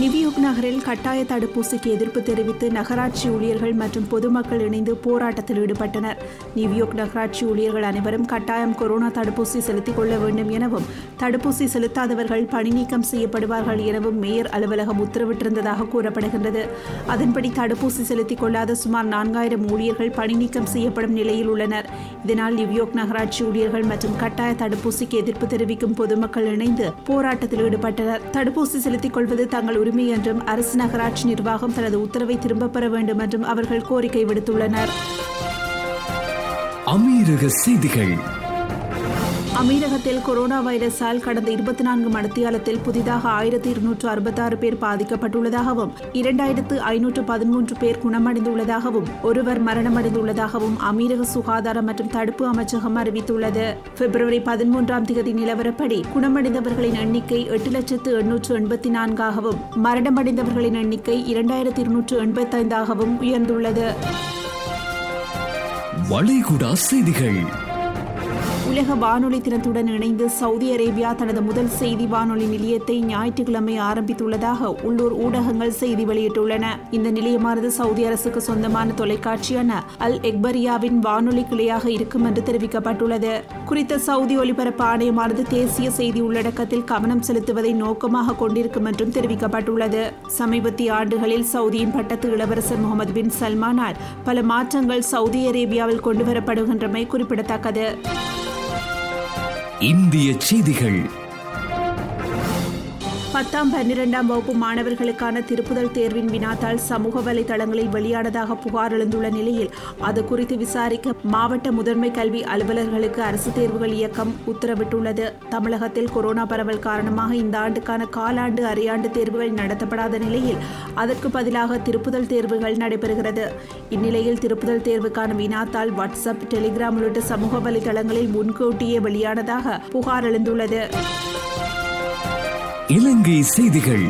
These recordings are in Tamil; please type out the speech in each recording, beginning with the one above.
நிவியூக் நகரில் கட்டாய தடுப்பூசிக்கு எதிர்ப்பு தெரிவித்து நகராட்சி ஊழியர்கள் மற்றும் பொதுமக்கள் இணைந்து போராட்டத்தில் ஈடுபட்டனர். நிவியூக் நகராட்சி ஊழியர்கள் அனைவரும் கட்டாயம் கொரோனா தடுப்பூசி செலுத்திக் கொள்ள வேண்டும் எனவும் தடுப்பூசி செலுத்தாதவர்கள் பணி நீக்கம் செய்யப்படுவார்கள் எனவும் மேயர் அலுவலகம் உத்தரவிட்டிருந்ததாக கூறப்படுகின்றது. அதன்படி தடுப்பூசி செலுத்திக் கொள்ளாத சுமார் நான்காயிரம் ஊழியர்கள் பணி நீக்கம் செய்யப்படும் நிலையில் உள்ளனர். இதனால் நியூயார்க் நகராட்சி ஊழியர்கள் மற்றும் கட்டாய தடுப்பூசிக்கு எதிர்ப்பு தெரிவிக்கும் பொதுமக்கள் இணைந்து போராட்டத்தில் ஈடுபட்டனர். தடுப்பூசி செலுத்திக் கொள்வது தங்கள் உரிமை என்றும் அரசு நகராட்சி நிர்வாகம் தனது உத்தரவை திரும்பப் பெற வேண்டும் என்றும் அவர்கள் கோரிக்கை விடுத்துள்ளனர். அமீரக செய்திகள். அமீரகத்தில் கொரோனா வைரஸால் கடந்த இருபத்தி நான்கு மடத்தியாலத்தில் புதிதாக ஆயிரத்தி இருநூற்று அறுபத்தாறு பேர் பாதிக்கப்பட்டுள்ளதாகவும் இரண்டாயிரத்து ஐநூற்று பதிமூன்று பேர் குணமடைந்துள்ளதாகவும் ஒருவர் மரணமடைந்துள்ளதாகவும் அமீரக சுகாதார மற்றும் தடுப்பு அமைச்சகம் அறிவித்துள்ளது. பிப்ரவரி பதிமூன்றாம் தேதி நிலவரப்படி குணமடைந்தவர்களின் எண்ணிக்கை எட்டு லட்சத்து எண்ணூற்று எண்பத்தி நான்காகவும் மரணமடைந்தவர்களின் எண்ணிக்கை இரண்டாயிரத்தி இருநூற்று எண்பத்தைந்தாகவும் உயர்ந்துள்ளது. வளைகுடா செய்திகள். உலக வானொலி தினத்துடன் இணைந்து சவுதி அரேபியா தனது முதல் செய்தி வானொலி நிலையத்தை ஞாயிற்றுக்கிழமை ஆரம்பித்துள்ளதாக உள்ளூர் ஊடகங்கள் செய்தி வெளியிட்டுள்ளன. இந்த நிலையமானது சவுதி அரசுக்கு சொந்தமான தொலைக்காட்சியான அல் எக்பரியாவின் வானொலி கிளையாக இருக்கும் என்று தெரிவிக்கப்பட்டுள்ளது. குறித்த சவுதி ஒலிபரப்பு ஆணையமானது தேசிய செய்தி உள்ளடக்கத்தில் கவனம் செலுத்துவதை நோக்கமாக கொண்டிருக்கும் என்றும் தெரிவிக்கப்பட்டுள்ளது. சமீபத்திய ஆண்டுகளில் சவுதியின் பட்டத்து இளவரசர் முகமது பின் சல்மானால் பல மாற்றங்கள் சவுதி அரேபியாவில் கொண்டுவரப்படுகின்றமை குறிப்பிடத்தக்கது. இந்திய செய்திகள். பத்தாம் பன்னிரெண்டாம் வகுப்பு மாணவர்களுக்கான திருப்புதல் தேர்வின் வினாத்தால் சமூக வலைதளங்களில் வெளியானதாக புகார் எழுந்துள்ள நிலையில் அது குறித்து விசாரிக்க மாவட்ட முதன்மை கல்வி அலுவலர்களுக்கு அரசு தேர்வுகள் இயக்கம் உத்தரவிட்டுள்ளது. தமிழகத்தில் கொரோனா பரவல் காரணமாக இந்த ஆண்டுக்கான காலாண்டு அரையாண்டு தேர்வுகள் நடத்தப்படாத நிலையில் அதற்கு பதிலாக திருப்புதல் தேர்வுகள் நடைபெறுகிறது. இந்நிலையில் திருப்புதல் தேர்வுக்கான வினாத்தால் வாட்ஸ்அப் டெலிகிராம் உள்ளிட்ட சமூக வலைதளங்களில் முன்கூட்டியே வெளியானதாக புகார் எழுந்துள்ளது. இலங்கை செய்திகள்.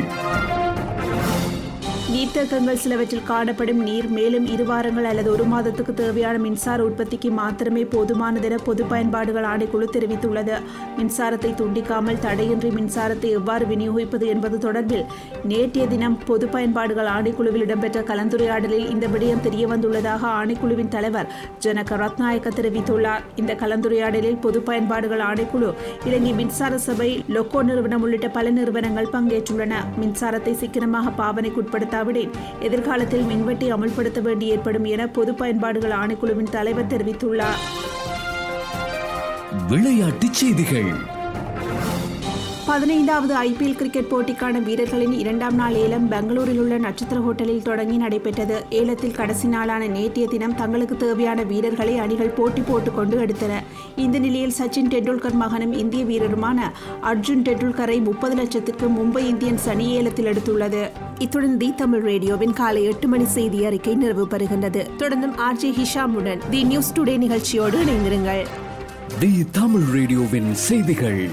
நீர்த்தேக்கங்கள் சிலவற்றில் காணப்படும் நீர் மேலும் இரு வாரங்கள் அல்லது ஒரு மாதத்துக்கு தேவையான மின்சார உற்பத்திக்கு மாத்திரமே போதுமானதென பொது பயன்பாடுகள் ஆணைக்குழு தெரிவித்துள்ளது. மின்சாரத்தை துண்டிக்காமல் தடையின்றி மின்சாரத்தை எவ்வாறு விநியோகிப்பது என்பது தொடர்பில் நேற்றைய தினம் பொது பயன்பாடுகள் ஆணைக்குழுவில் இடம்பெற்ற கலந்துரையாடலில் இந்த விடயம் தெரியவந்துள்ளதாக ஆணைக்குழுவின் தலைவர் ஜனக ரத்நாயக்க தெரிவித்துள்ளார். இந்த கலந்துரையாடலில் பொது பயன்பாடுகள் ஆணைக்குழு இலங்கை மின்சார சபை லொக்கோ நிறுவனம் உள்ளிட்ட பல நிறுவனங்கள் பங்கேற்றுள்ளன. மின்சாரத்தை சிக்கனமாக பாவனைக்குட்படுத்தாவிடில் எதிர்காலத்தில் மின்வெட்டி அமல்படுத்த வேண்டி ஏற்படும் என பொது பயன்பாடுகள் ஆணைக்குழுவின் தலைவர் தெரிவித்துள்ளார். விளையாட்டுச் செய்திகள். பதினைந்தாவது ஐபிஎல் கிரிக்கெட் போட்டிக்கான வீரர்களின் இரண்டாம் நாள் ஏலம் பெங்களூரில் உள்ள நட்சத்திர ஹோட்டலில் தொடங்கி நடைபெற்றது. ஏலத்தில் கடைசி நாளான நேற்றைய தினம் தங்களுக்கு தேவையான வீரர்களை அணிகள் போட்டி போட்டுக்கொண்டு எடுத்தன. இந்த நிலையில் சச்சின் டெண்டுல்கர் மகனும் இந்திய வீரருமான அர்ஜுன் டெண்டுல்கரை முப்பது லட்சத்திற்கு மும்பை இந்தியன்ஸ் அணி ஏலத்தில் எடுத்துள்ளது. இத்துடன் தி தமிழ் ரேடியோவின் காலை எட்டு மணி செய்தி அறிக்கை நிறைவு பெறுகின்றது. தொடர்ந்தும் ஆர்ஜே ஹிஷாமுடன் தி நியூஸ் டுடே நிகழ்ச்சியோடு இணைந்திருங்கள். தி தமிழ் ரேடியோவின் செய்திகள்.